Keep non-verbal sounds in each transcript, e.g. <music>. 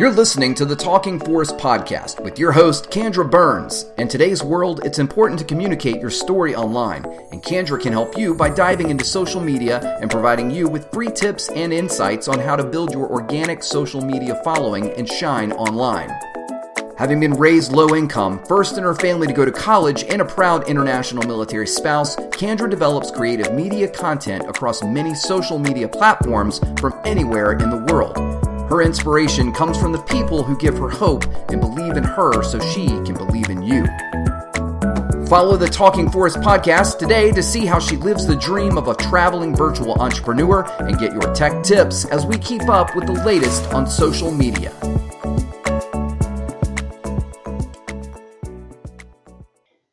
You're listening to the Talking Forest podcast with your host, Kendra Burns. In today's world, it's important to communicate your story online, and Kendra can help you by diving into social media and providing you with free tips and insights on how to build your organic social media following and shine online. Having been raised low income, first in her family to go to college, and a proud international military spouse, Kendra develops creative media content across many social media platforms from anywhere in the world. Her inspiration comes from the people who give her hope and believe in her so she can believe in you. Follow the Talking Forest podcast today to see how she lives the dream of a traveling virtual entrepreneur and get your tech tips as we keep up with the latest on social media.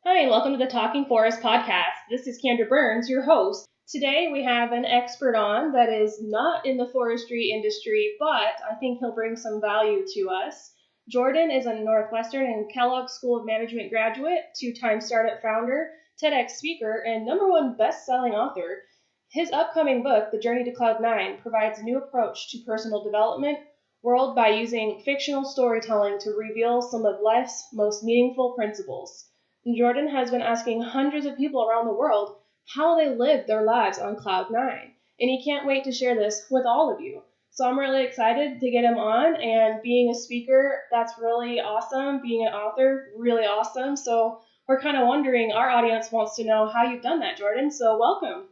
Hi, welcome to the Talking Forest podcast. This is Kendra Burns, your host. Today we have an expert on that is not in the forestry industry, but I think he'll bring some value to us. Jordan is a Northwestern and Kellogg School of Management graduate, two time startup founder, TEDx speaker, and number one best selling author. His upcoming book, The Journey to Cloud 9, provides a new approach to personal development world by using fictional storytelling to reveal some of life's most meaningful principles. Jordan has been asking hundreds of people around the world how they live their lives on Cloud 9, and he can't wait to share this with all of you. So I'm really excited to get him on, and being a speaker, that's really awesome. Being an author, really awesome. So we're kind of wondering, our audience wants to know how you've done that, Jordan. So welcome.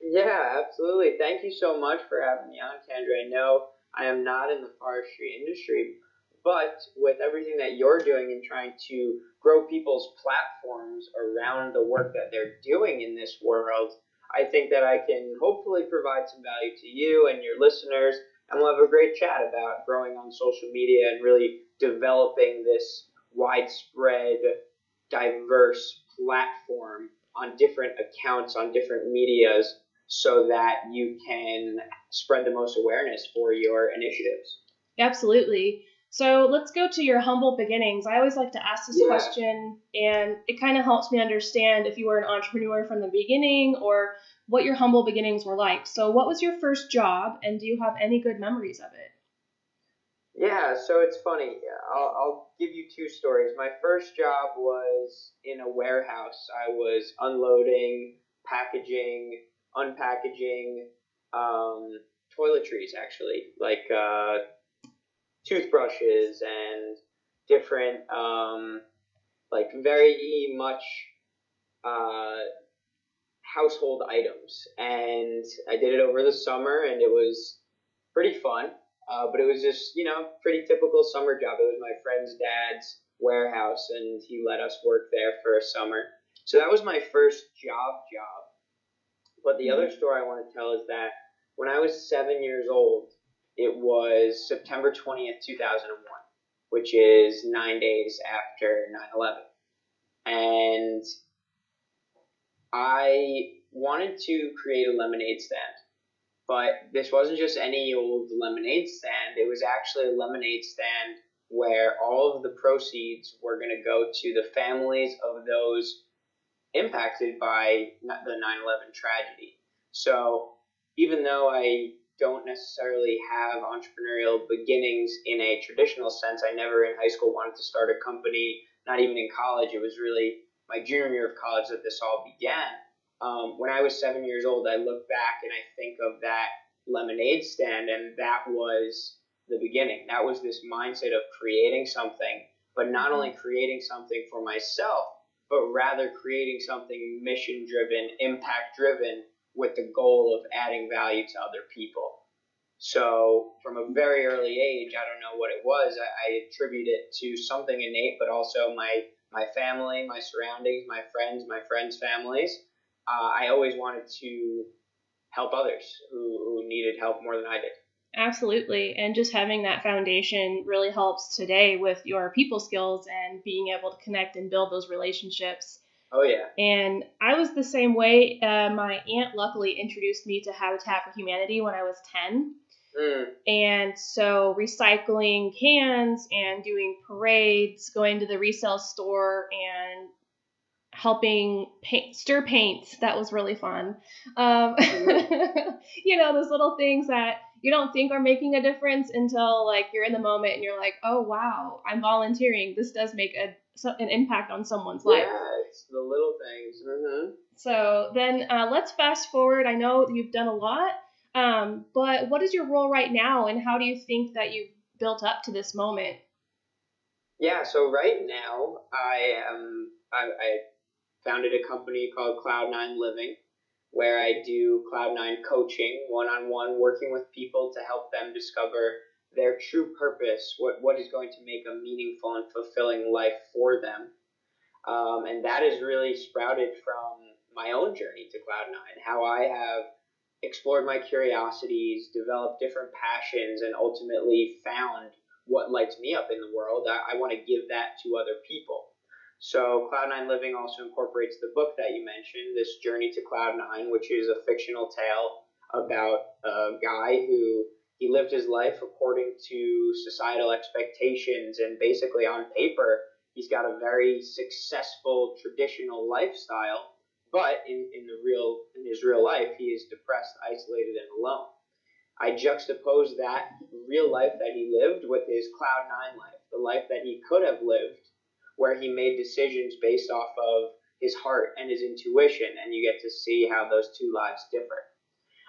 Yeah, absolutely. Thank you so much for having me on, Kendra. I know I am not in the forestry industry, but with everything that you're doing and trying to grow people's platforms around the work that they're doing in this world, I think that I can hopefully provide some value to you and your listeners. And we'll have a great chat about growing on social media and really developing this widespread, diverse platform on different accounts, on different medias, so that you can spread the most awareness for your initiatives. Absolutely. So let's go to your humble beginnings. I always like to ask this yeah. question, and it kind of helps me understand if you were an entrepreneur from the beginning or what your humble beginnings were like. So, what was your first job, and do you have any good memories of it? Yeah, so it's funny. I'll, I'll give you two stories. My first job was in a warehouse. I was unloading, packaging, unpackaging um, toiletries, actually, like. Uh, toothbrushes and different um, like very much uh, household items. And i did it over the summer and it was pretty fun uh, but it was just you know pretty typical summer job. It was my friend's dad's warehouse and he let us work there for a summer. So that was my first job job. But the other mm-hmm. story i want to tell is that when i was seven years old it was September 20th, 2001, which is nine days after 9 11. And I wanted to create a lemonade stand. But this wasn't just any old lemonade stand, it was actually a lemonade stand where all of the proceeds were going to go to the families of those impacted by the 9 11 tragedy. So even though I don't necessarily have entrepreneurial beginnings in a traditional sense. I never in high school wanted to start a company, not even in college. It was really my junior year of college that this all began. Um, when I was seven years old, I look back and I think of that lemonade stand, and that was the beginning. That was this mindset of creating something, but not only creating something for myself, but rather creating something mission driven, impact driven with the goal of adding value to other people. So from a very early age, I don't know what it was. I, I attribute it to something innate, but also my my family, my surroundings, my friends, my friends' families. Uh, I always wanted to help others who, who needed help more than I did. Absolutely. And just having that foundation really helps today with your people skills and being able to connect and build those relationships Oh yeah. And I was the same way. Uh, my aunt luckily introduced me to Habitat for Humanity when I was ten. Mm. And so recycling cans and doing parades, going to the resale store and helping paint, stir paint. That was really fun. Um, <laughs> you know, those little things that you don't think are making a difference until like you're in the moment and you're like, oh wow, I'm volunteering. This does make a so, an impact on someone's life. Yeah, the little things. Mm-hmm. So then uh, let's fast forward. I know you've done a lot, um, but what is your role right now, and how do you think that you've built up to this moment? Yeah, so right now I am I, I founded a company called Cloud9 Living, where I do Cloud9 coaching, one on one, working with people to help them discover their true purpose, what, what is going to make a meaningful and fulfilling life for them. Um, and that is really sprouted from my own journey to Cloud9, how I have explored my curiosities, developed different passions, and ultimately found what lights me up in the world. I, I want to give that to other people. So Cloud9 Living also incorporates the book that you mentioned, this Journey to Cloud9, which is a fictional tale about a guy who he lived his life according to societal expectations and basically on paper he's got a very successful traditional lifestyle but in, in the real in his real life he is depressed isolated and alone i juxtapose that real life that he lived with his cloud nine life the life that he could have lived where he made decisions based off of his heart and his intuition and you get to see how those two lives differ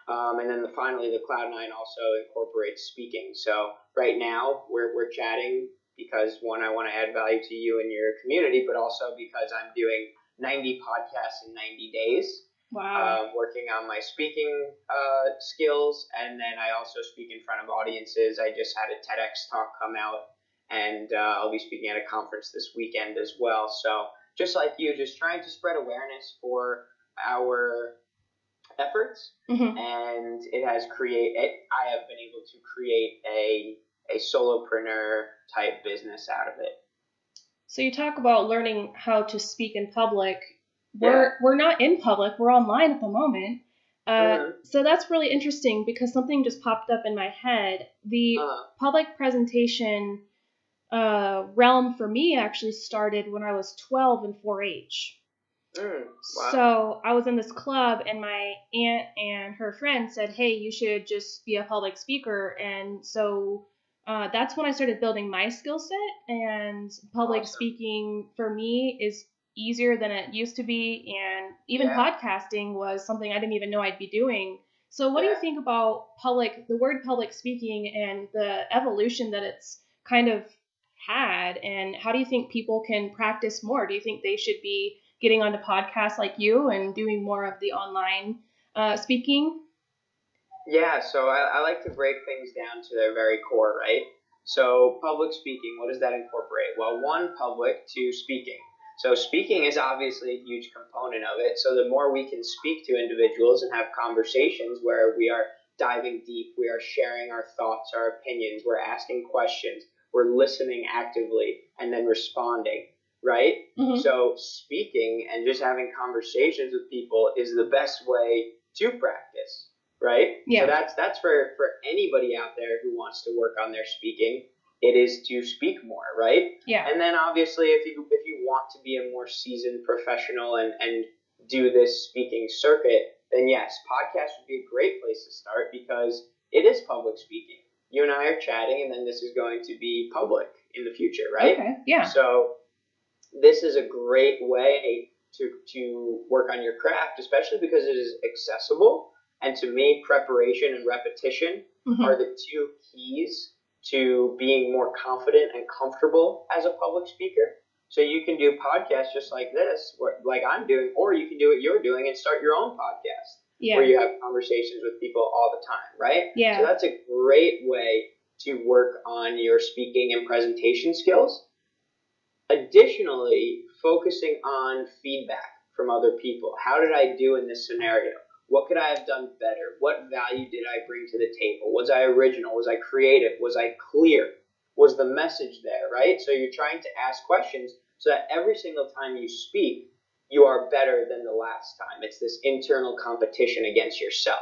um, and then the, finally, the Cloud9 also incorporates speaking. So right now we're, we're chatting because one, I want to add value to you and your community, but also because I'm doing 90 podcasts in 90 days. Wow. Um, working on my speaking uh, skills, and then I also speak in front of audiences. I just had a TEDx talk come out, and uh, I'll be speaking at a conference this weekend as well. So just like you, just trying to spread awareness for our efforts, mm-hmm. and it has create. It, I have been able to create a a solopreneur type business out of it. So you talk about learning how to speak in public. We're yeah. we're not in public. We're online at the moment. Uh, mm-hmm. So that's really interesting because something just popped up in my head. The uh-huh. public presentation uh, realm for me actually started when I was 12 in 4-H. Mm, wow. So I was in this club, and my aunt and her friend said, "Hey, you should just be a public speaker." And so uh, that's when I started building my skill set. And public awesome. speaking for me is easier than it used to be, and even yeah. podcasting was something I didn't even know I'd be doing. So, what yeah. do you think about public, the word public speaking, and the evolution that it's kind of had? And how do you think people can practice more? Do you think they should be getting onto podcasts like you and doing more of the online uh, speaking? Yeah, so I, I like to break things down to their very core, right? So, public speaking, what does that incorporate? Well, one, public, two, speaking. So, speaking is obviously a huge component of it. So, the more we can speak to individuals and have conversations where we are diving deep, we are sharing our thoughts, our opinions, we're asking questions, we're listening actively, and then responding right? Mm-hmm. So speaking and just having conversations with people is the best way to practice, right? Yeah. So that's that's for for anybody out there who wants to work on their speaking. It is to speak more, right? Yeah. And then obviously, if you if you want to be a more seasoned professional and and do this speaking circuit, then yes, podcast would be a great place to start because it is public speaking. You and I are chatting, and then this is going to be public in the future, right? Okay. Yeah. So this is a great way to, to work on your craft, especially because it is accessible. And to me, preparation and repetition mm-hmm. are the two keys to being more confident and comfortable as a public speaker. So you can do podcasts just like this, like I'm doing, or you can do what you're doing and start your own podcast yeah. where you have conversations with people all the time, right? Yeah. So that's a great way to work on your speaking and presentation skills. Additionally, focusing on feedback from other people. How did I do in this scenario? What could I have done better? What value did I bring to the table? Was I original? Was I creative? Was I clear? Was the message there, right? So you're trying to ask questions so that every single time you speak, you are better than the last time. It's this internal competition against yourself,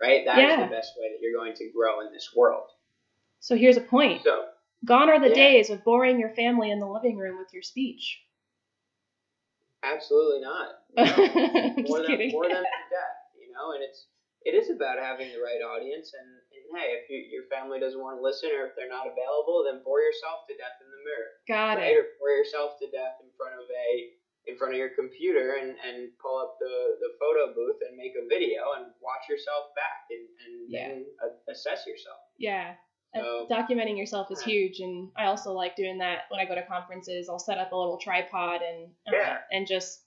right? That yeah. is the best way that you're going to grow in this world. So here's a point. So Gone are the yeah. days of boring your family in the living room with your speech. Absolutely not. <laughs> No. more, than, more than to death, know, and it's it is about having the right audience and, and hey, if you, your family doesn't want to listen or if they're not available, then bore yourself to death in the mirror. Got right? it. Or bore yourself to death in front of a in front of your computer and, and pull up the, the photo booth and make a video and watch yourself back and, and Yeah. then assess yourself. Yeah. Uh, So- documenting yourself is huge, and I also like doing that when I go to conferences. I'll set up a little tripod and uh, Yeah. and just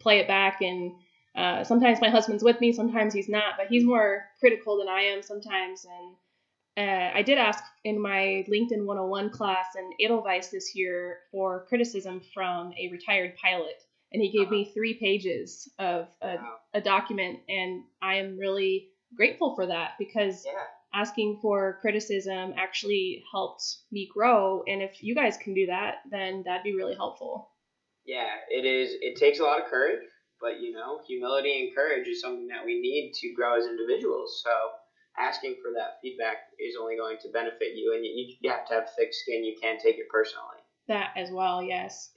play it back. And uh, sometimes my husband's with me, sometimes he's not, but he's more critical than I am sometimes. And uh, I did ask in my LinkedIn 101 class in Edelweiss this year for criticism from a retired pilot, and he gave me three pages of a, Wow. a document, and I am really grateful for that because Yeah. asking for criticism actually helped me grow. And if you guys can do that, then that'd be really helpful. Yeah, it is. It takes a lot of courage, but you know, humility and courage is something that we need to grow as individuals. So asking for that feedback is only going to benefit you, and you, you have to have thick skin. You can't take it personally. That as well, yes.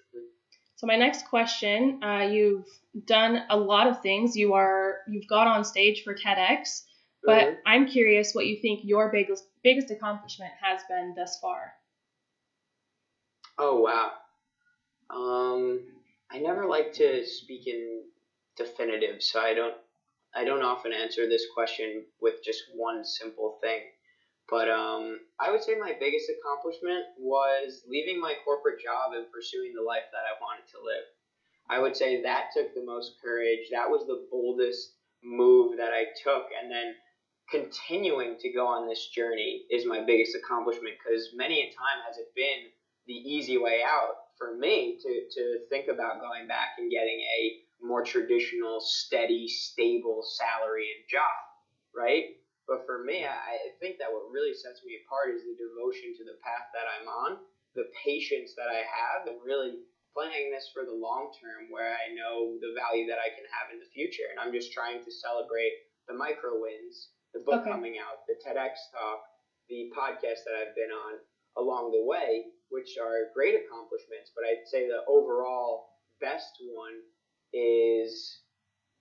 So my next question, uh, you've done a lot of things. You are you've got on stage for TEDx, but Mhm. I'm curious what you think your biggest biggest accomplishment has been thus far. Oh wow. Um, I never like to speak in definitive, so I don't. I don't often answer this question with just one simple thing. But um, I would say my biggest accomplishment was leaving my corporate job and pursuing the life that I wanted to live. I would say that took the most courage. That was the boldest move that I took, and then continuing to go on this journey is my biggest accomplishment because many a time has it been the easy way out for me to, to think about going back and getting a more traditional, steady, stable salary and job, right? But for me, I, I think that what really sets me apart is the devotion to the path that I'm on, the patience that I have, and really playing this for the long term where I know the value that I can have in the future. And I'm just trying to celebrate the micro wins, the book Okay. coming out, the TEDx talk, the podcast that I've been on along the way, which are great accomplishments. But I'd say the overall best one is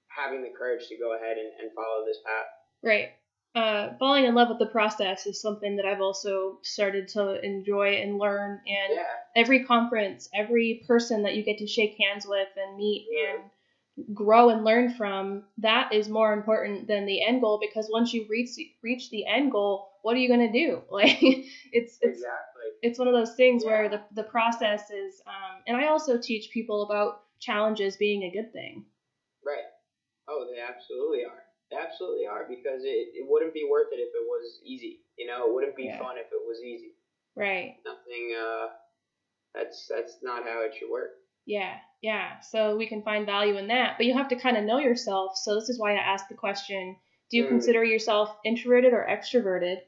having the courage to go ahead and, and follow this path. Right. Uh, falling in love with the process is something that I've also started to enjoy and learn. And Yeah. every conference, every person that you get to shake hands with and meet Yeah. and grow and learn from, that is more important than the end goal because once you reach reach the end goal, what are you gonna do? <laughs> Like it's it's Exactly. It's one of those things where the the process is. Um, and I also teach people about challenges being a good thing. Right. Oh, they absolutely are. They absolutely are because it, it wouldn't be worth it if it was easy. You know, it wouldn't be Yeah. fun if it was easy. Right. Nothing. Uh, that's that's not how it should work. Yeah, yeah. So we can find value in that, but you have to kind of know yourself. So this is why I asked the question: Do you Mm. consider yourself introverted or extroverted?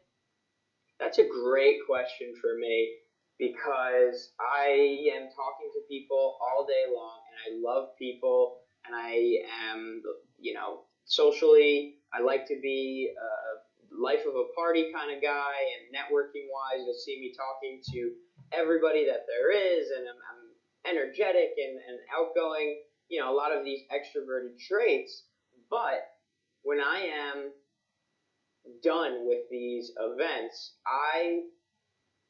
That's a great question for me because I am talking to people all day long and I love people and I am, you know, socially, I like to be a life of a party kind of guy and networking wise, you'll see me talking to everybody that there is and I'm, I'm energetic and, and outgoing, you know, a lot of these extroverted traits. But when I am done with these events, I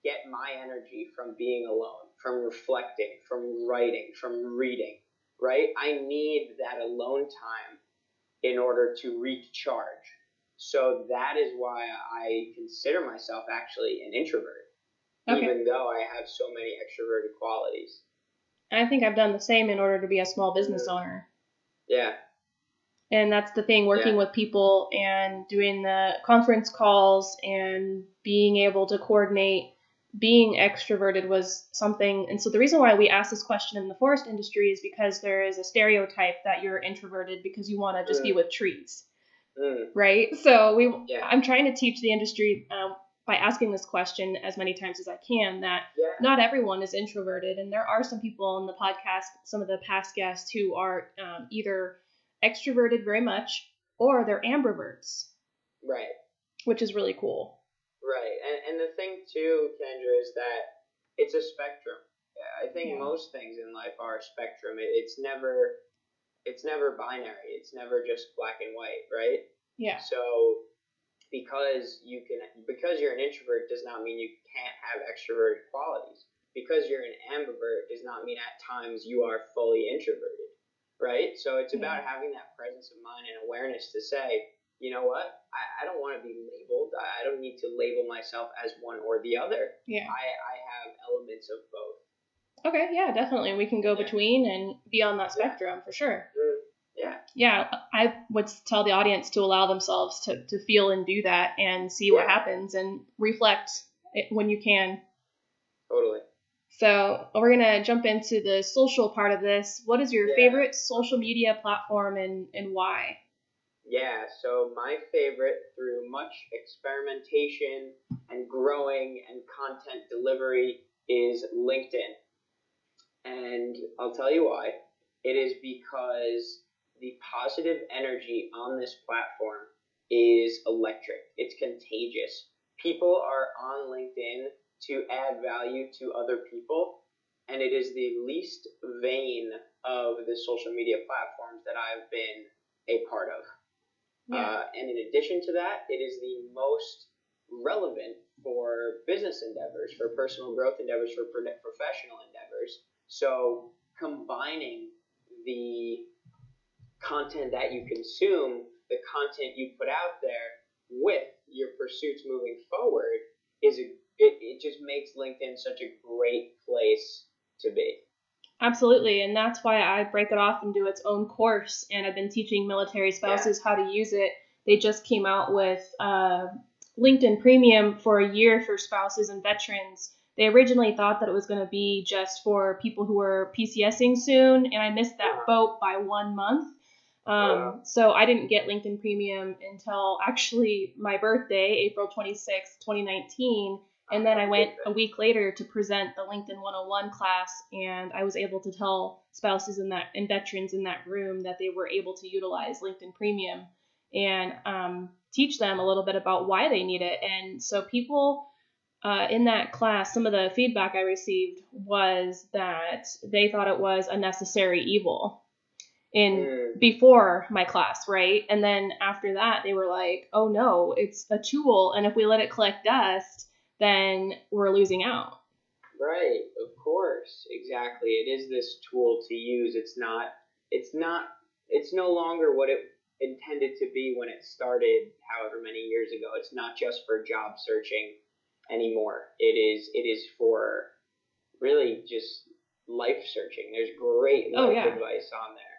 get my energy from being alone, from reflecting, from writing, from reading, right? I need that alone time in order to recharge. So that is why I consider myself actually an introvert, Okay. even though I have so many extroverted qualities. I think I've done the same in order to be a small business mm-hmm. owner. Yeah, And that's the thing, working Yeah. with people and doing the conference calls and being able to coordinate. Being extroverted was something, and so the reason why we ask this question in the forest industry is because there is a stereotype that you're introverted because you want to just be Mm. with trees. mm, right? So we, Yeah. I'm trying to teach the industry um, by asking this question as many times as I can that yeah, not everyone is introverted, and there are some people in the podcast, some of the past guests who are um, either extroverted very much or they're ambiverts, right. which is really cool. Right, and and the thing too, Kendra, is that it's a spectrum. I think Yeah. most things in life are a spectrum. It, it's never, it's never binary. It's never just black and white, right? Yeah, So, because you can because you're an introvert does not mean you can't have extroverted qualities. Because you're an ambivert does not mean at times you are fully introverted, right? So it's about mm-hmm. having that presence of mind and awareness to say, you know what, I, I don't want to be labeled. I, don't need to label myself as one or the other. Yeah. I, I have elements of both. Okay, yeah, definitely. We can go Yeah. between and be on that spectrum for sure. Mm-hmm. Yeah. Yeah, I would tell the audience to allow themselves to, to feel and do that and see what happens and reflect it when you can. Totally. So we're gonna jump into the social part of this. What is your Yeah. favorite social media platform and, and why? Yeah, so my favorite through much experimentation and growing and content delivery is LinkedIn. And I'll tell you why. It is because the positive energy on this platform is electric, it's contagious. People are on LinkedIn to add value to other people, and it is the least vain of the social media platforms that I've been a part of. Uh, and in addition to that, it is the most relevant for business endeavors, for personal growth endeavors, for professional endeavors. So combining the content that you consume, the content you put out there, with your pursuits moving forward is a it, it just makes LinkedIn such a great place to be. Absolutely, and that's why I break it off and do its own course. And I've been teaching military spouses how to use it. They just came out with uh, LinkedIn Premium for a year for spouses and veterans. They originally thought that it was going to be just for people who were PCSing soon, and I missed that boat by one month. Um, Wow. So I didn't get LinkedIn Premium until actually my birthday, April 26, 2019. And then I went a week later to present the LinkedIn 101 class, and I was able to tell spouses in that and veterans in that room that they were able to utilize LinkedIn Premium and um, teach them a little bit about why they need it. And so people uh, in that class, some of the feedback I received was that they thought it was a necessary evil in Mm, before my class, right? And then after that, they were like, oh no, it's a tool. And if we let it collect dust, then we're losing out. Right, of course, exactly. It is this tool to use. It's not. It's not. It's no longer what it intended to be when it started, however many years ago. It's not just for job searching anymore. It is. It is for really just life searching. There's great Oh, life yeah. advice on there.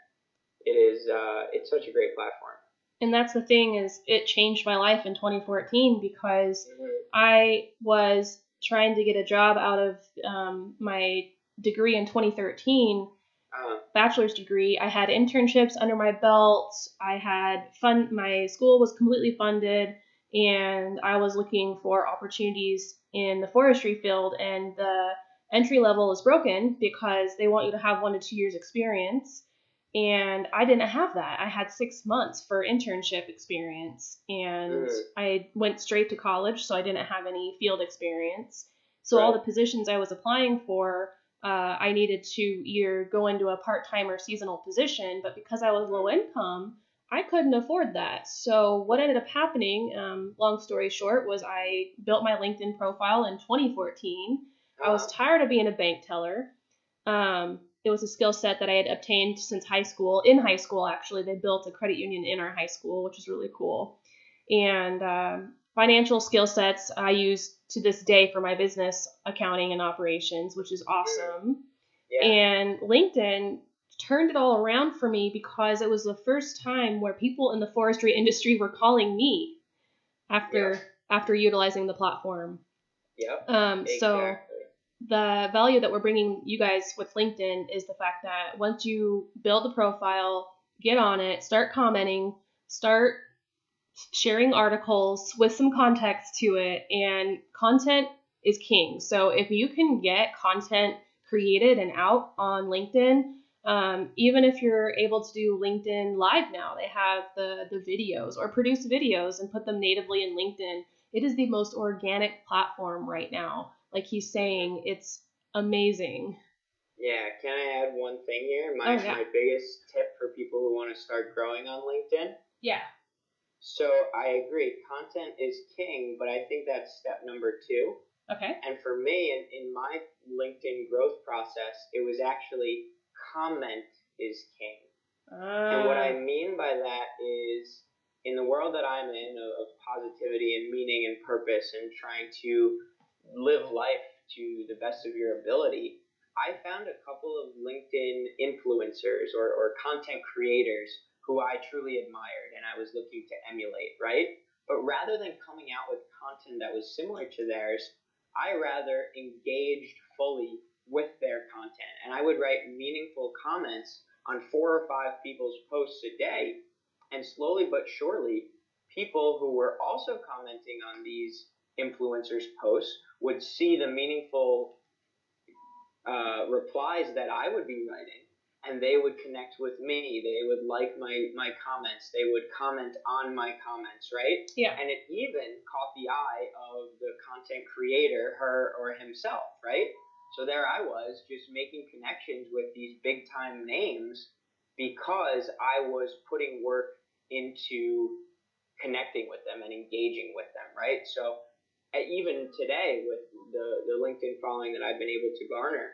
It is. Uh, it's such a great platform. And that's the thing is it changed my life in 2014 because I was trying to get a job out of um, my degree in 2013 Uh, bachelor's degree. I had internships under my belt. I had fun. My school was completely funded, and I was looking for opportunities in the forestry field. And the entry level is broken because they want you to have one to two years experience. And I didn't have that. I had six months for internship experience, and. I went straight to college, so I didn't have any field experience. So all the positions I was applying for, uh, I needed to either go into a part time or seasonal position, but because I was low income, I couldn't afford that. So what ended up happening, um, long story short, was I built my LinkedIn profile in 2014. I was uh, tired of being a bank teller. Um, it was a skill set that I had obtained since high school. In high school, actually, they built a credit union in our high school, which was really cool. And um, financial skill sets I use to this day for my business accounting and operations, which is awesome. yeah. And LinkedIn turned it all around for me because it was the first time where people in the forestry industry were calling me after Yeah. after utilizing the platform. Yep. Um, so Exactly. The value that we're bringing you guys with LinkedIn is the fact that once you build a profile, get on it, start commenting, start sharing articles with some context to it, and content is king. So if you can get content created and out on LinkedIn, um, even if you're able to do LinkedIn Live now, they have the the videos or produce videos and put them natively in LinkedIn. It is the most organic platform right now. Like he's saying, it's amazing. Yeah, can I add one thing here? My, Oh, yeah. my biggest tip for people who want to start growing on LinkedIn Yeah. So I agree. Content is king, but I think that's step number two. Okay. And for me, in, in my LinkedIn growth process, it was actually comment is king. Uh, And what I mean by that is in the world that I'm in of, of positivity and meaning and purpose and trying to live life to the best of your ability, I found a couple of LinkedIn influencers or, or content creators who I truly admired and I was looking to emulate, right? But rather than coming out with content that was similar to theirs, I rather engaged fully with their content and I would write meaningful comments on four or five people's posts a day. And slowly but surely, people who were also commenting on these influencers' posts would see the meaningful uh, replies that I would be writing, and they would connect with me. They would like my, my comments. They would comment on my comments, right? Yeah. And it even caught the eye of the content creator, her or himself, right? So there I was, just making connections with these big time names because I was putting work into connecting with them and engaging with them, right? So even today with the, the LinkedIn following that I've been able to garner,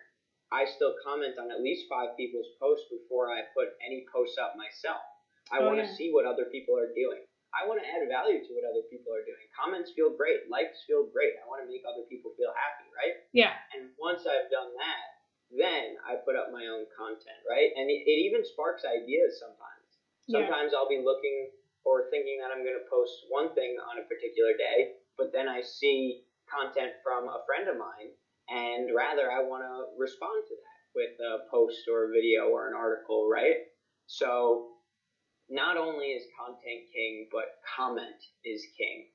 I still comment on at least five people's posts before I put any posts up myself. I Oh, want to yeah. see what other people are doing. I want to add value to what other people are doing. Comments feel great. Likes feel great. I want to make other people feel happy, right? Yeah. And once I've done that, then I put up my own content, right? And it, it even sparks ideas sometimes. Yeah. Sometimes I'll be looking or thinking that I'm going to post one thing on a particular day, but then I see content from a friend of mine, and rather I want to respond to that with a post or a video or an article, right? So not only is content king, but comment is king.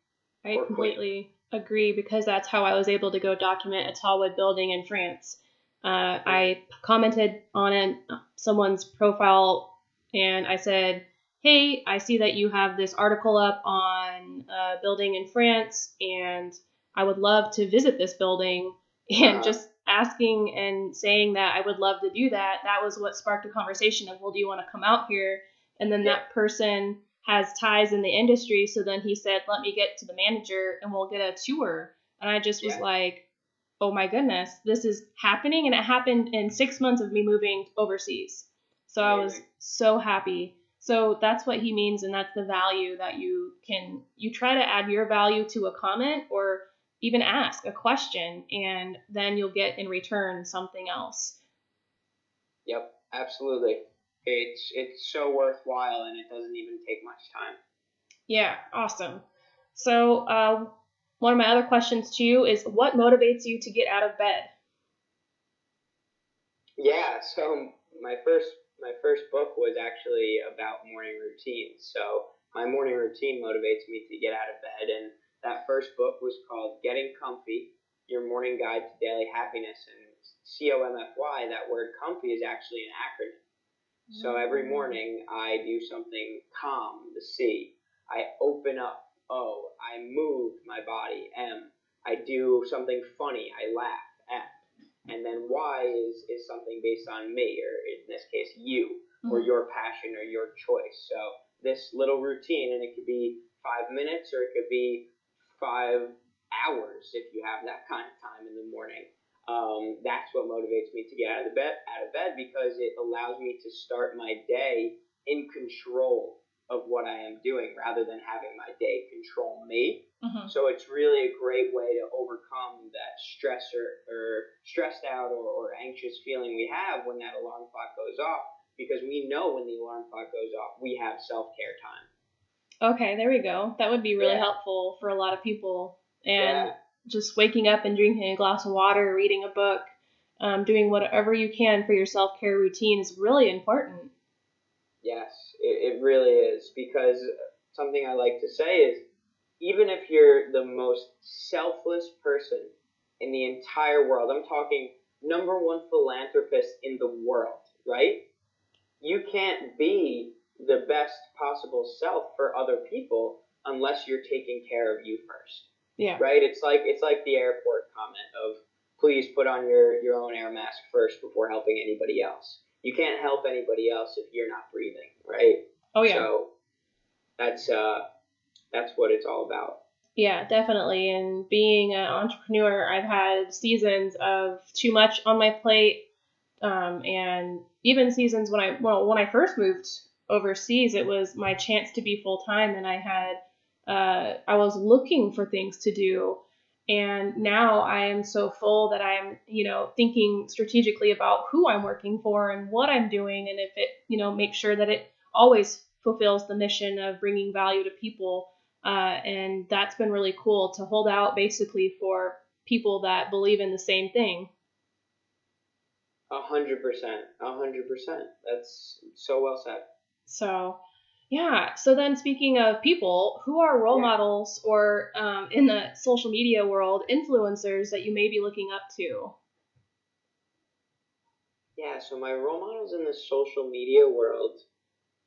I completely agree because that's how I was able to go document a tallwood building in France. Uh, I commented on it, someone's profile and I said, Hey, I see that you have this article up on a building in France and I would love to visit this building. And Uh-huh. just asking and saying that I would love to do that, that was what sparked a conversation of, Well, do you want to come out here? And then Yeah. that person has ties in the industry. So then he said, let me get to the manager and we'll get a tour. And I just was Yeah. like, oh my goodness, this is happening. And it happened in six months of me moving overseas. So I was so happy. So that's what he means. And that's the value that you can, you try to add your value to a comment or even ask a question and then you'll get in return something else. Yep, absolutely. It's it's so worthwhile and it doesn't even take much time. Yeah, awesome. So, uh, one of my other questions to you is what motivates you to get out of bed? Yeah, so my first my first book was actually about morning routines. So my morning routine motivates me to get out of bed and that first book was called Getting Comfy: Your Morning Guide to Daily Happiness and C O M F Y that word comfy is actually an acronym. So every mm. morning I do something calm, the C. I open up, O. I move my body, M. I do something funny, I laugh, F. And then Y is, is something based on me, or in this case, you, or Mhm. your passion or your choice. So this little routine, and it could be five minutes or it could be five hours if you have that kind of time in the morning um, that's what motivates me to get out of the bed out of bed because it allows me to start my day in control of what I am doing rather than having my day control me. Mhm. So it's really a great way to overcome that stress or, stressed out or, or anxious feeling we have when that alarm clock goes off because we know when the alarm clock goes off we have self-care time. Okay, there we go. That would be really Yeah. helpful for a lot of people. And Yeah. just waking up and drinking a glass of water, reading a book, um, doing whatever you can for your self care routine is really important. Yes, it, it really is because something I like to say is even if you're the most selfless person in the entire world, I'm talking number one philanthropist in the world, right? You can't be the best possible self for other people unless you're taking care of you first Yeah. right? It's like it's like the airport comment of please put on your your own air mask first before helping anybody else. You can't help anybody else if you're not breathing, right? Oh, yeah. So that's uh that's what it's all about. Yeah, definitely. And being an entrepreneur, I've had seasons of too much on my plate, um, and even seasons when I well when I first moved overseas, it was my chance to be full time, and I had uh, I was looking for things to do, and now I am so full that I'm you know thinking strategically about who I'm working for and what I'm doing, and if it you know make sure that it always fulfills the mission of bringing value to people. Uh, and that's been really cool to hold out basically for people that believe in the same thing. A hundred percent, a hundred percent. That's so well said. So, yeah. So then, speaking of people, who are role Yeah. models or um, in the social media world influencers that you may be looking up to? Yeah, so my role models in the social media world,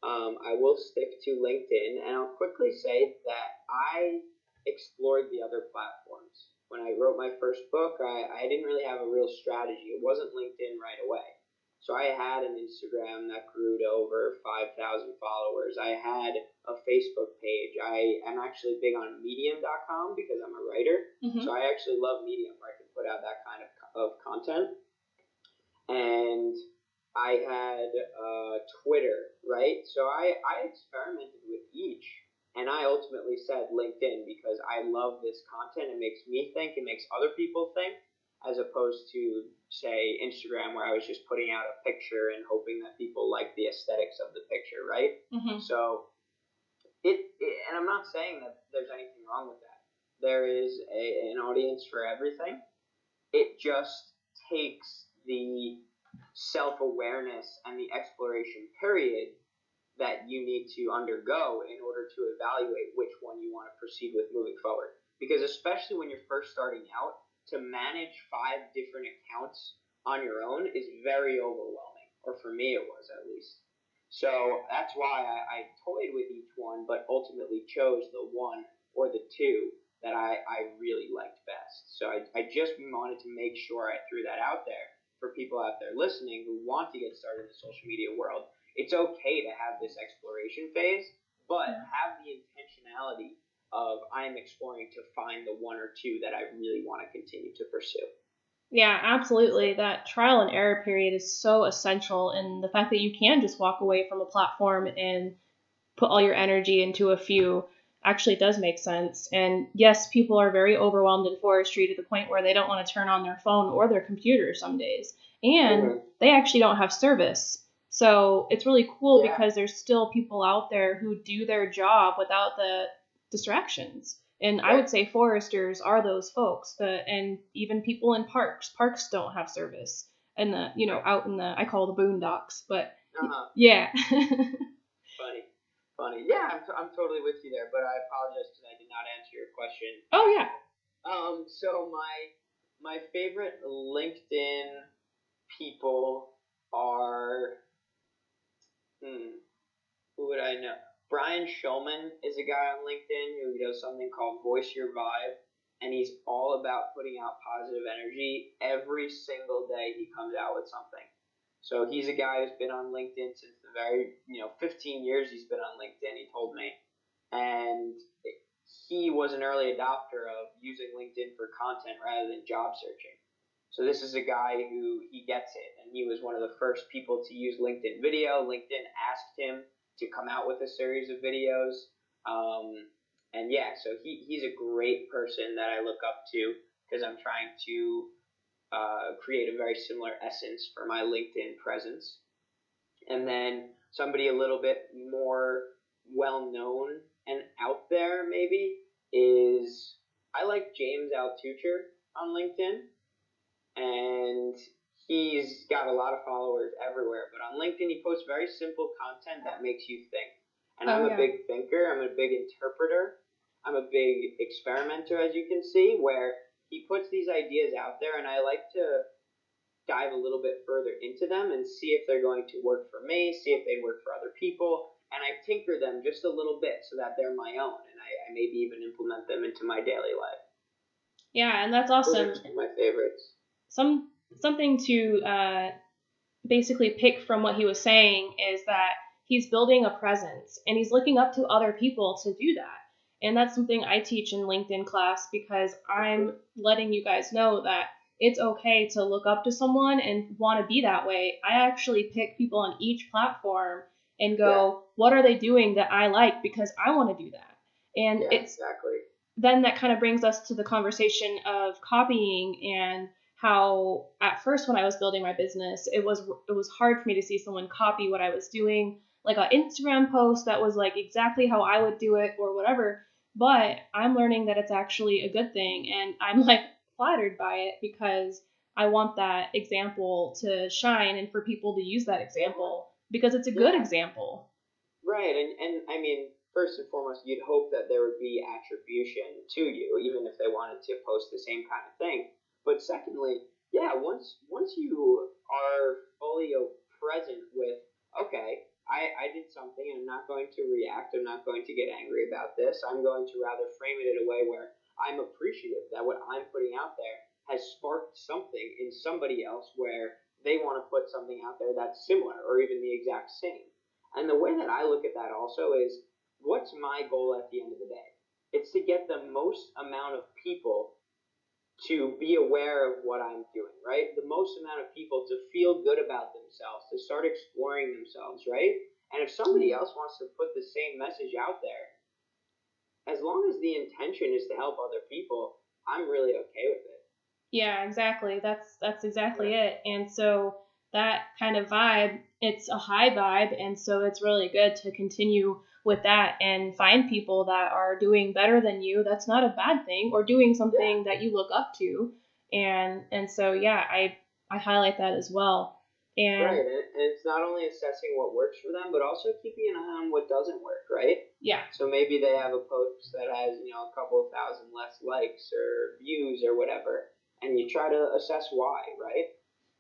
um, I will stick to LinkedIn, and I'll quickly say that I explored the other platforms. When I wrote my first book, I, I didn't really have a real strategy. It wasn't LinkedIn right away. So I had an Instagram that grew to over 5,000 followers. I had a Facebook page. I am actually big on medium.com because I'm a writer. Mhm. So I actually love Medium where I can put out that kind of, of content. And I had uh, Twitter, right? So I, I experimented with each. And I ultimately said LinkedIn because I love this content. It makes me think, it makes other people think, as opposed to, say, Instagram where I was just putting out a picture and hoping that people like the aesthetics of the picture, right? Mhm. So, it, it and I'm not saying that there's anything wrong with that. There is a, an audience for everything. It just takes the self awareness and the exploration period that you need to undergo in order to evaluate which one you want to proceed with moving forward. Because especially when you're first starting out, to manage five different accounts on your own is very overwhelming, or for me it was at least. So that's why I, I toyed with each one, but ultimately chose the one or the two that I, I really liked best. So I, I just wanted to make sure I threw that out there for people out there listening who want to get started in the social media world. It's okay to have this exploration phase, but have the intentionality of I'm exploring to find the one or two that I really want to continue to pursue. Yeah, absolutely. That trial and error period is so essential, and the fact that you can just walk away from a platform and put all your energy into a few actually does make sense. And yes, people are very overwhelmed in forestry to the point where they don't want to turn on their phone or their computer some days, and Mhm. they actually don't have service. So it's really cool Yeah. because there's still people out there who do their job without the distractions. And I would say foresters are those folks, but and even people in parks. Parks don't have service, and the you know out in the I call the boondocks, but Uh-huh. yeah, <laughs> Funny. Funny. Yeah, I'm, t- I'm totally with you there, but I apologize because I did not answer your question. oh yeah, Um, so my my favorite LinkedIn people are hmm, who would I know? Brian Shulman is a guy on LinkedIn who does something called Voice Your Vibe, and he's all about putting out positive energy every single day. He comes out with something. So he's a guy who's been on LinkedIn since the very you know 15 years he's been on LinkedIn. He told me, and he was an early adopter of using LinkedIn for content rather than job searching. So this is a guy who he gets it, and he was one of the first people to use LinkedIn video. LinkedIn asked him to come out with a series of videos, um, and yeah, so he, he's a great person that I look up to because I'm trying to uh, create a very similar essence for my LinkedIn presence. And then somebody a little bit more well known and out there maybe is I like James Altucher on LinkedIn, and he's got a lot of followers everywhere. But on LinkedIn, he posts very simple content that makes you think. And Oh, I'm yeah. a big thinker. I'm a big interpreter. I'm a big experimenter, as you can see, where he puts these ideas out there, and I like to dive a little bit further into them and see if they're going to work for me, see if they work for other people, and I tinker them just a little bit so that they're my own, and I, I maybe even implement them into my daily life. yeah, and that's awesome. are some of my favorites. some something to uh, basically pick from what he was saying is that he's building a presence and he's looking up to other people to do that And that's something I teach in LinkedIn class because I'm letting you guys know that it's okay to look up to someone and want to be that way. I actually pick people on each platform and go, yeah. what are they doing that I like because I want to do that. And yeah, it's exactly. Then that kind of brings us to the conversation of copying and how at first when I was building my business, it was it was hard for me to see someone copy what I was doing, like an Instagram post that was like exactly how I would do it or whatever. But I'm learning that it's actually a good thing, and I'm <laughs> like flattered by it because I want that example to shine and for people to use that example because it's a good yeah. example. Right, and and I mean, first and foremost, you'd hope that there would be attribution to you, even if they wanted to post the same kind of thing. But secondly, yeah, once once you are fully present with, okay, I, I did something and I'm not going to react, I'm not going to get angry about this. I'm going to rather frame it in a way where I'm appreciative that what I'm putting out there has sparked something in somebody else where they want to put something out there that's similar or even the exact same. And the way that I look at that also is what's my goal at the end of the day? It's to get the most amount of people to be aware of what I'm doing, right? The most amount of people to feel good about themselves, to start exploring themselves, right? And if somebody mm-hmm. else wants to put the same message out there, as long as the intention is to help other people, I'm really okay with it. Yeah, exactly. That's that's exactly yeah. it. And so that kind of vibe, it's a high vibe, and so it's really good to continue with that and find people that are doing better than you. That's not a bad thing, or doing something yeah. that you look up to. And and so yeah, I I highlight that as well. And right, and it's not only assessing what works for them, but also keeping an eye on what doesn't work, right? Yeah. So maybe they have a post that has you know a couple of thousand less likes or views or whatever, and you try to assess why, right?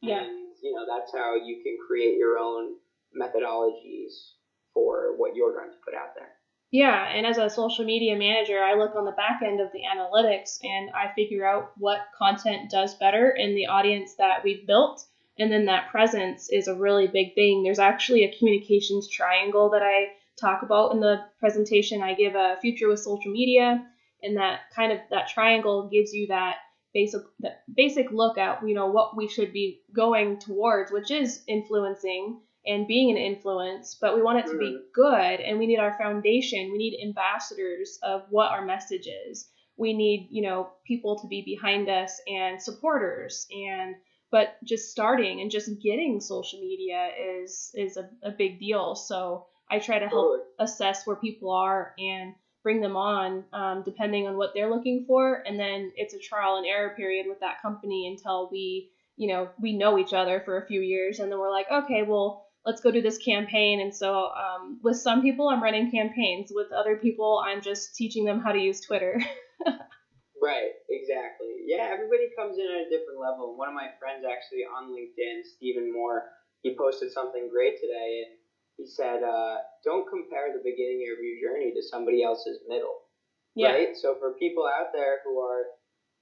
Yeah. And you know that's how you can create your own methodologies for what you're going to put out there. Yeah, and as a social media manager, I look on the back end of the analytics and I figure out what content does better in the audience that we've built and then that presence is a really big thing. There's actually a communications triangle that I talk about in the presentation. I give a future with social media, and that kind of that triangle gives you that basic that basic look at you know what we should be going towards, which is influencing and being an influence, but we want it to be mm-hmm. good and we need our foundation. We need ambassadors of what our message is. We need, you know, people to be behind us and supporters and but just starting and just getting social media is is a, a big deal so i try to help assess where people are and bring them on um, depending on what they're looking for and then it's a trial and error period with that company until we you know we know each other for a few years and then we're like okay well let's go do this campaign and so um, with some people i'm running campaigns with other people i'm just teaching them how to use twitter <laughs> Right, exactly. Yeah, everybody comes in at a different level. One of my friends actually on LinkedIn, Stephen Moore, he posted something great today, and he said, uh, "Don't compare the beginning of your journey to somebody else's middle." Yeah. Right. So for people out there who are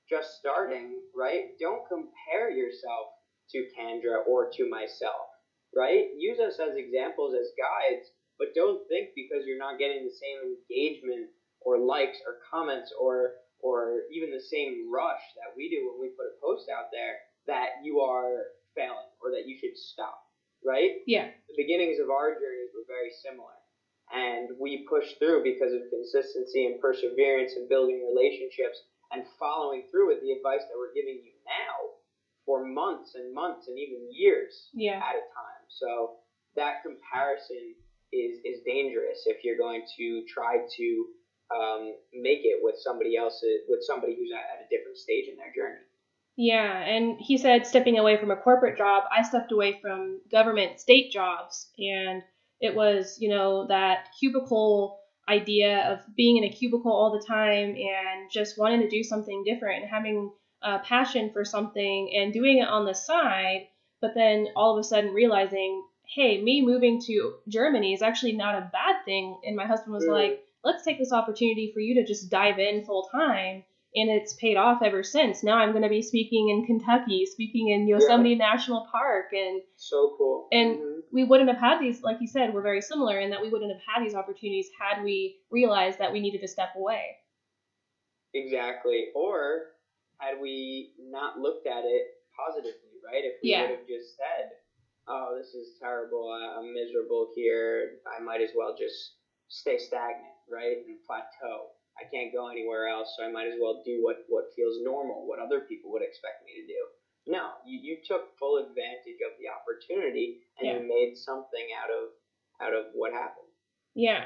just starting, right, don't compare yourself to Kendra or to myself. Right. Use us as examples, as guides, but don't think because you're not getting the same engagement or likes or comments or or even the same rush that we do when we put a post out there that you are failing or that you should stop, right? Yeah. The beginnings of our journeys were very similar. And we pushed through because of consistency and perseverance and building relationships and following through with the advice that we're giving you now for months and months and even years yeah. at a time. So that comparison is, is dangerous if you're going to try to um, make it with somebody else, with somebody who's at, at a different stage in their journey. Yeah, and he said stepping away from a corporate job, I stepped away from government state jobs, and it was, you know, that cubicle idea of being in a cubicle all the time and just wanting to do something different and having a passion for something and doing it on the side, but then all of a sudden realizing, hey, me moving to Germany is actually not a bad thing. And my husband was mm. like, let's take this opportunity for you to just dive in full time and it's paid off ever since. Now I'm going to be speaking in Kentucky, speaking in Yosemite yeah. National Park, and so cool. And mm-hmm. we wouldn't have had these, like you said, we're very similar in that we wouldn't have had these opportunities had we realized that we needed to step away. Exactly, or had we not looked at it positively, right? If we yeah. would have just said, "Oh, this is terrible. I'm miserable here. I might as well just stay stagnant, right, and plateau." I can't go anywhere else, so I might as well do what, what feels normal, what other people would expect me to do. No, you, you took full advantage of the opportunity and yeah. you made something out of out of what happened. Yeah,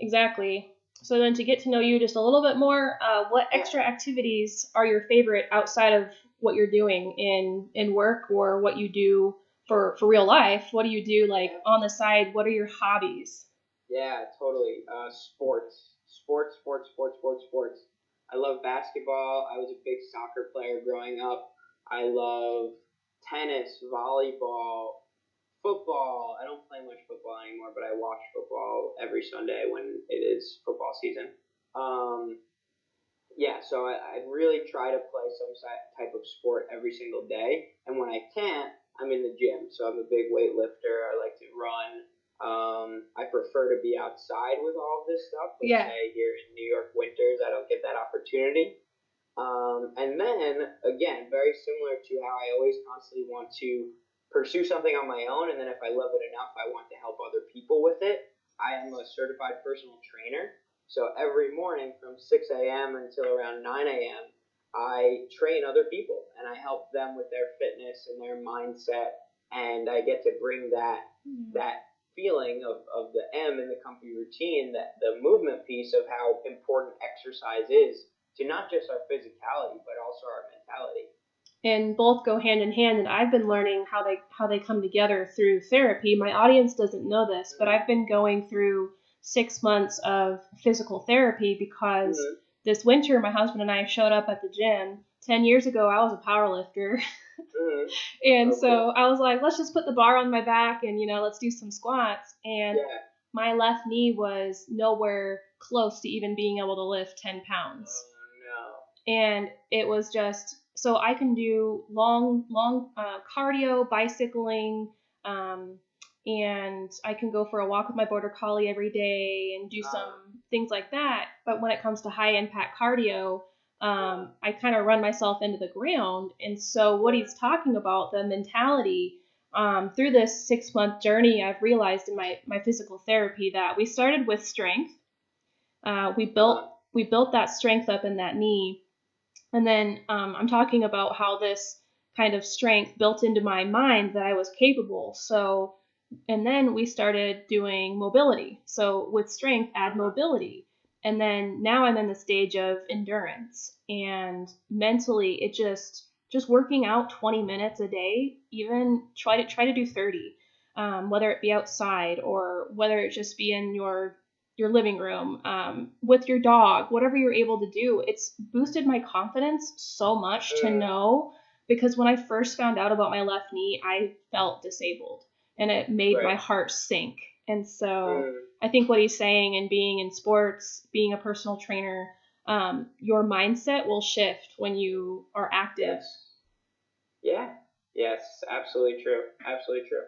exactly. So then to get to know you just a little bit more, uh, what extra activities are your favorite outside of what you're doing in in work or what you do for for real life? What do you do like on the side? What are your hobbies? Yeah, totally. Uh, sports sports, sports, sports, sports, sports. I love basketball. I was a big soccer player growing up. I love tennis, volleyball, football. I don't play much football anymore, but I watch football every Sunday when it is football season. Um, yeah, so I, I really try to play some type of sport every single day. And when I can't, I'm in the gym. So I'm a big weightlifter. I like to run. Um, I prefer to be outside with all of this stuff. But yeah. Say here in New York winters, I don't get that opportunity. Um, and then again, very similar to how I always constantly want to pursue something on my own, and then if I love it enough, I want to help other people with it. I am a certified personal trainer, so every morning from 6 a.m. until around 9 a.m., I train other people and I help them with their fitness and their mindset, and I get to bring that mm-hmm. that feeling of, of the M in the comfy routine, that the movement piece of how important exercise is to not just our physicality but also our mentality. And both go hand in hand. And I've been learning how they how they come together through therapy. My audience doesn't know this, but I've been going through six months of physical therapy because mm-hmm. this winter my husband and I showed up at the gym. Ten years ago, I was a power lifter. Mm-hmm. <laughs> and okay. so I was like, let's just put the bar on my back and, you know, let's do some squats. And yeah. my left knee was nowhere close to even being able to lift 10 pounds. Oh, no. And it was just, so I can do long, long uh, cardio, bicycling, um, and I can go for a walk with my border collie every day and do some things like that. But when it comes to high impact cardio, um, I kind of run myself into the ground. And so, what he's talking about, the mentality, um, through this six month journey, I've realized in my, my physical therapy that we started with strength. Uh, we built we built that strength up in that knee, and then um, I'm talking about how this kind of strength built into my mind that I was capable. So, and then we started doing mobility. So with strength, add mobility. And then now I'm in the stage of endurance and mentally it just just working out 20 minutes a day, even try to try to do 30, um, whether it be outside or whether it just be in your your living room um, with your dog, whatever you're able to do. It's boosted my confidence so much to know because when I first found out about my left knee, I felt disabled and it made right. my heart sink. And so mm. I think what he's saying and being in sports, being a personal trainer, um, your mindset will shift when you are active. Yes. Yeah. Yes, absolutely true. Absolutely true.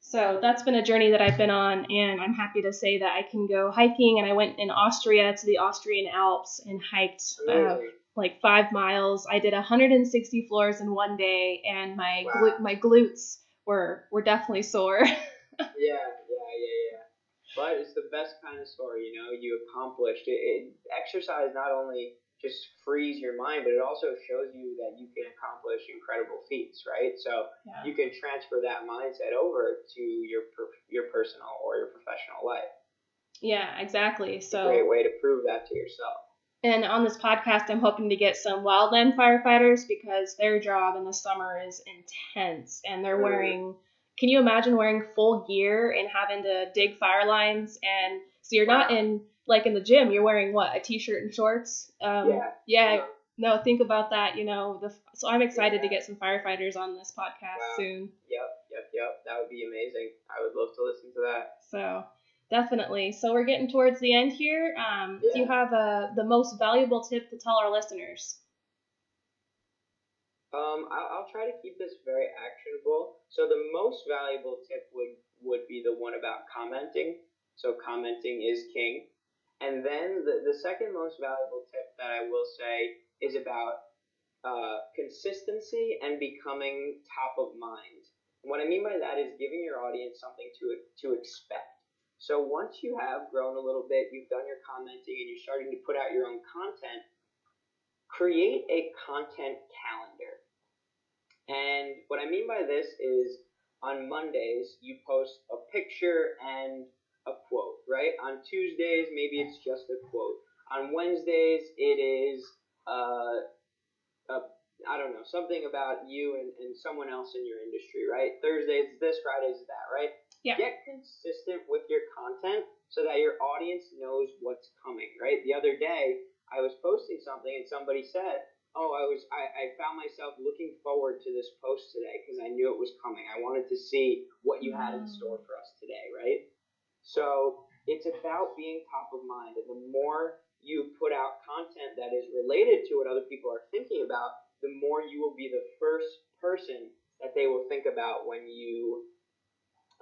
So that's been a journey that I've been on, and I'm happy to say that I can go hiking. And I went in Austria to the Austrian Alps and hiked uh, like five miles. I did 160 floors in one day, and my wow. glu- my glutes were were definitely sore. <laughs> yeah, yeah, yeah, yeah. but it's the best kind of story, you know. You accomplished it. it. Exercise not only just frees your mind, but it also shows you that you can accomplish incredible feats, right? So yeah. you can transfer that mindset over to your your personal or your professional life. Yeah, exactly. So great way to prove that to yourself. And on this podcast, I'm hoping to get some wildland firefighters because their job in the summer is intense, and they're mm. wearing can you imagine wearing full gear and having to dig fire lines and so you're not in like in the gym you're wearing what a t-shirt and shorts um, yeah. yeah yeah no think about that you know the so i'm excited yeah. to get some firefighters on this podcast wow. soon yep yep yep that would be amazing i would love to listen to that so Definitely. So we're getting towards the end here. Um, Do you have uh, the most valuable tip to tell our listeners? Um, I'll, I'll try to keep this very actionable. So the most valuable tip would would be the one about commenting. So commenting is king. And then the, the second most valuable tip that I will say is about uh, consistency and becoming top of mind. what I mean by that is giving your audience something to to expect. So once you have grown a little bit, you've done your commenting, and you're starting to put out your own content, create a content calendar. And what I mean by this is on Mondays, you post a picture and a quote, right? On Tuesdays, maybe it's just a quote. On Wednesdays, it is, uh, a, I don't know, something about you and, and someone else in your industry, right? Thursdays this, Fridays that, right? Yeah. Get consistent with your content so that your audience knows what's coming, right? The other day, I was posting something and somebody said, oh, I was I, I found myself looking forward to this post today because I knew it was coming. I wanted to see what you had in store for us today, right? So it's about being top of mind, and the more you put out content that is related to what other people are thinking about, the more you will be the first person that they will think about when you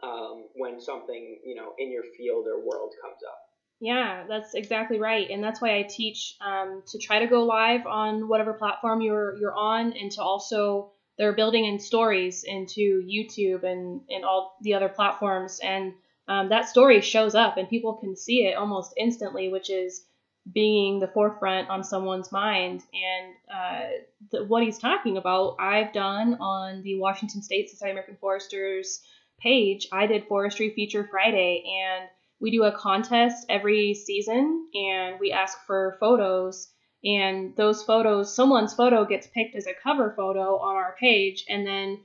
um, when something you know in your field or world comes up. Yeah, that's exactly right, and that's why I teach um, to try to go live on whatever platform you're you're on, and to also they're building in stories into YouTube and and all the other platforms, and um, that story shows up, and people can see it almost instantly, which is being the forefront on someone's mind. And uh, the, what he's talking about, I've done on the Washington State Society of American Foresters page. I did Forestry Feature Friday, and we do a contest every season and we ask for photos and those photos someone's photo gets picked as a cover photo on our page and then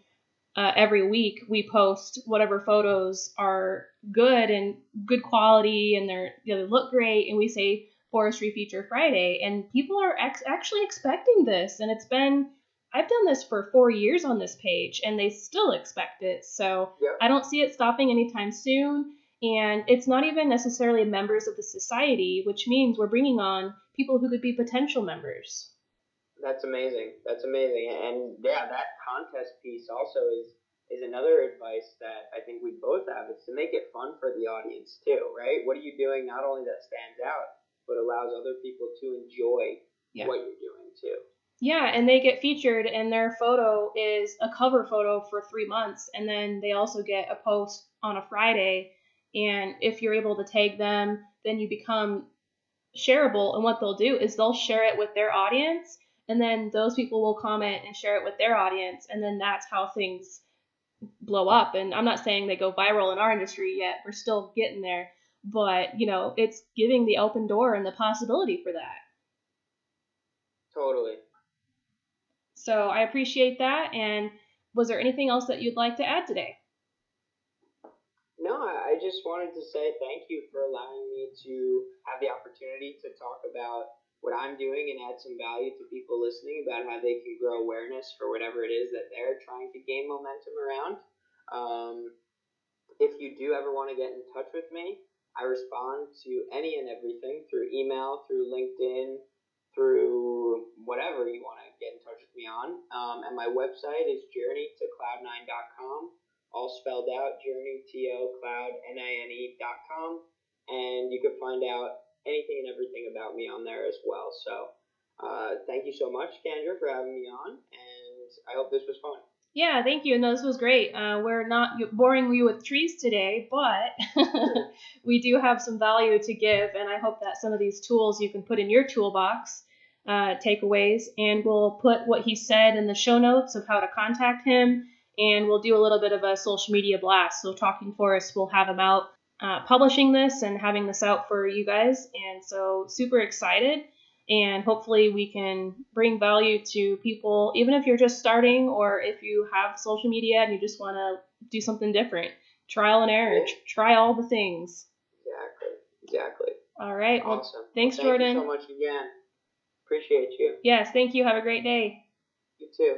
uh, every week we post whatever photos are good and good quality and they're you know, they look great and we say forestry feature friday and people are ex- actually expecting this and it's been i've done this for four years on this page and they still expect it so Yep. i don't see it stopping anytime soon and it's not even necessarily members of the society, which means we're bringing on people who could be potential members. That's amazing. That's amazing. And yeah, that contest piece also is is another advice that I think we both have is to make it fun for the audience too, right? What are you doing not only that stands out, but allows other people to enjoy Yeah. what you're doing too. Yeah, and they get featured, and their photo is a cover photo for three months, and then they also get a post on a Friday. And if you're able to tag them, then you become shareable. And what they'll do is they'll share it with their audience, and then those people will comment and share it with their audience, and then that's how things blow up. And I'm not saying they go viral in our industry yet, we're still getting there, but you know, it's giving the open door and the possibility for that. Totally. So I appreciate that. And was there anything else that you'd like to add today? No, I just wanted to say thank you for allowing me to have the opportunity to talk about what I'm doing and add some value to people listening about how they can grow awareness for whatever it is that they're trying to gain momentum around. Um, if you do ever want to get in touch with me, I respond to any and everything through email, through LinkedIn, through whatever you want to get in touch with me on. Um, and my website is journeytocloud9.com all spelled out, journey, T-O, cloud, N-I-N-E dot com. And you can find out anything and everything about me on there as well. So uh, thank you so much, Kendra, for having me on. And I hope this was fun. Yeah, thank you. No, this was great. Uh, we're not boring you with trees today, but <laughs> we do have some value to give, and I hope that some of these tools you can put in your toolbox, uh, takeaways, and we'll put what he said in the show notes of how to contact him, and we'll do a little bit of a social media blast. So, Talking Forest will have him out uh, publishing this and having this out for you guys, and so super excited and hopefully we can bring value to people even if you're just starting or if you have social media and you just want to do something different trial and error Yeah. try all the things Exactly. Exactly. all right well Awesome. thanks, Well, thank Jordan. you so much again. Appreciate you. yes thank you have a great day You too.